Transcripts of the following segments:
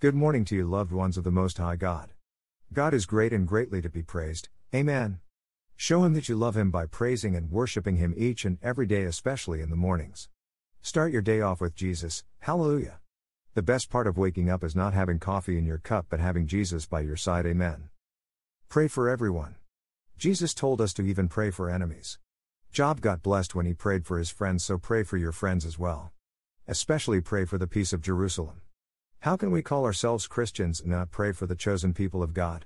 Good morning to you, loved ones of the Most High God. God is great and greatly to be praised. Amen. Show Him that you love Him by praising and worshiping Him each and every day, especially in the mornings. Start your day off with Jesus. Hallelujah. The best part of waking up is not having coffee in your cup but having Jesus by your side. Amen. Pray for everyone. Jesus told us to even pray for enemies. Job got blessed when he prayed for his friends, so pray for your friends as well. Especially pray for the peace of Jerusalem. How can we call ourselves Christians and not pray for the chosen people of God?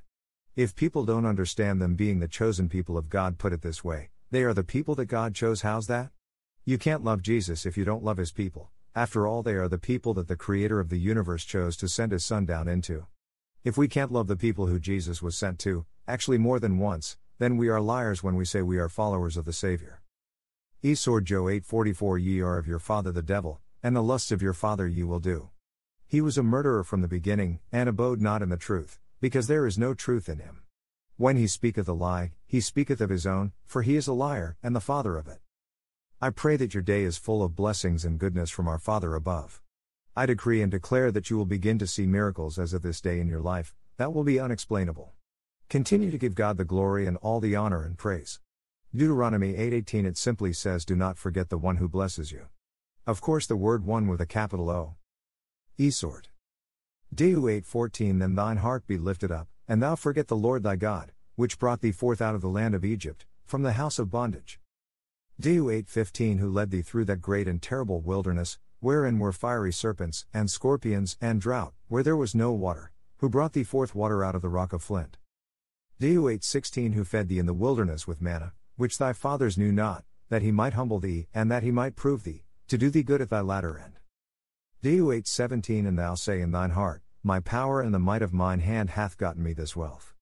If people don't understand them being the chosen people of God, put it this way they are the people that God chose. How's that? You can't love Jesus if you don't love his people. After all, they are the people that the creator of the universe chose to send his son down into. If we can't love the people who Jesus was sent to, actually more than once, then we are liars when we say we are followers of the Savior. Esor Joe 844 Ye are of your father the devil, and the lusts of your father ye will do. He was a murderer from the beginning, and abode not in the truth, because there is no truth in him. When he speaketh a lie, he speaketh of his own, for he is a liar, and the father of it. I pray that your day is full of blessings and goodness from our Father above. I decree and declare that you will begin to see miracles as of this day in your life, that will be unexplainable. Continue to give God the glory and all the honor and praise. Deuteronomy 8:18 it simply says do not forget the one who blesses you. Of course the word one with a capital O. Esort. Deu 8:14 Then thine heart be lifted up, and thou forget the Lord thy God, which brought thee forth out of the land of Egypt, from the house of bondage. Deu 8:15 Who led thee through that great and terrible wilderness, wherein were fiery serpents, and scorpions, and drought, where there was no water, who brought thee forth water out of the rock of flint. Deu 8:16 Who fed thee in the wilderness with manna, which thy fathers knew not, that he might humble thee, and that he might prove thee, to do thee good at thy latter end. Deu 8:17 And thou say in thine heart, My power and the might of mine hand hath gotten me this wealth.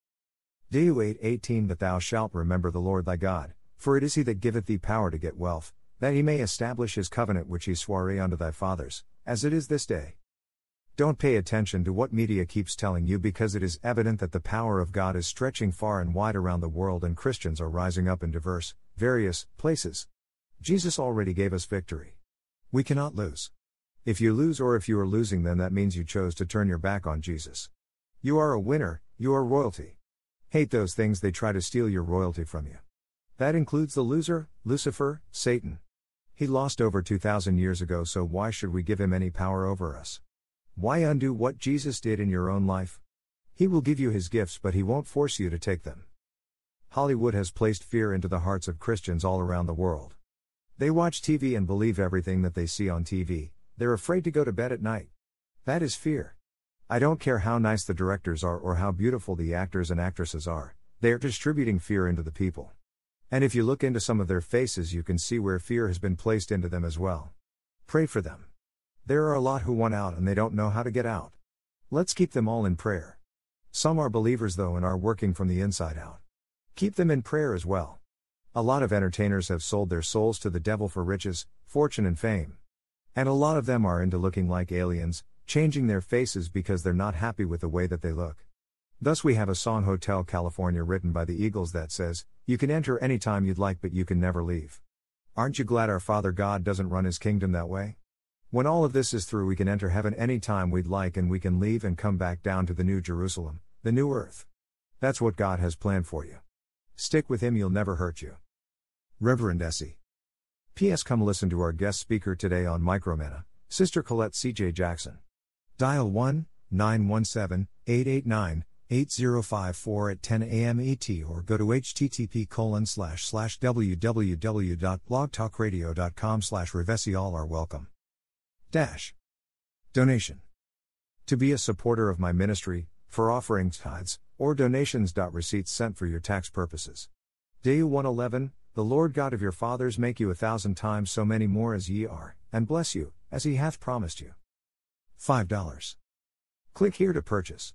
Deu 8:18 But thou shalt remember the Lord thy God, for it is he that giveth thee power to get wealth, that he may establish his covenant which he sware unto thy fathers, as it is this day. Don't pay attention to what media keeps telling you because it is evident that the power of God is stretching far and wide around the world and Christians are rising up in diverse, various places. Jesus already gave us victory. We cannot lose. If you lose or if you are losing, then that means you chose to turn your back on Jesus. You are a winner, you are royalty. Hate those things they try to steal your royalty from you. That includes the loser, Lucifer, Satan. He lost over 2,000 years ago, so why should we give him any power over us? Why undo what Jesus did in your own life? He will give you his gifts, but he won't force you to take them. Hollywood has placed fear into the hearts of Christians all around the world. They watch TV and believe everything that they see on TV, they're afraid to go to bed at night. That is fear. I don't care how nice the directors are or how beautiful the actors and actresses are, they are distributing fear into the people. And if you look into some of their faces, you can see where fear has been placed into them as well. Pray for them. There are a lot who want out and they don't know how to get out. Let's keep them all in prayer. Some are believers though and are working from the inside out. Keep them in prayer as well. A lot of entertainers have sold their souls to the devil for riches, fortune, and fame. And a lot of them are into looking like aliens, changing their faces because they're not happy with the way that they look. Thus, we have a song Hotel California written by the Eagles that says, You can enter anytime you'd like, but you can never leave. Aren't you glad our Father God doesn't run his kingdom that way? When all of this is through, we can enter heaven any time we'd like and we can leave and come back down to the new Jerusalem, the new earth. That's what God has planned for you. Stick with Him, you'll never hurt you. Reverend Essie. P.S. Come listen to our guest speaker today on Micromana, Sister Colette C.J. Jackson. Dial 1 917 889 8054 at 10 a.m. ET or go to http colon slash slash www.blogtalkradio.com slash Revesi all are welcome. Dash. Donation. To be a supporter of my ministry, for offerings, tithes, or donations. Receipts sent for your tax purposes. Day 111 The Lord God of your fathers make you a thousand times so many more as ye are, and bless you, as he hath promised you. $5. Click here to purchase.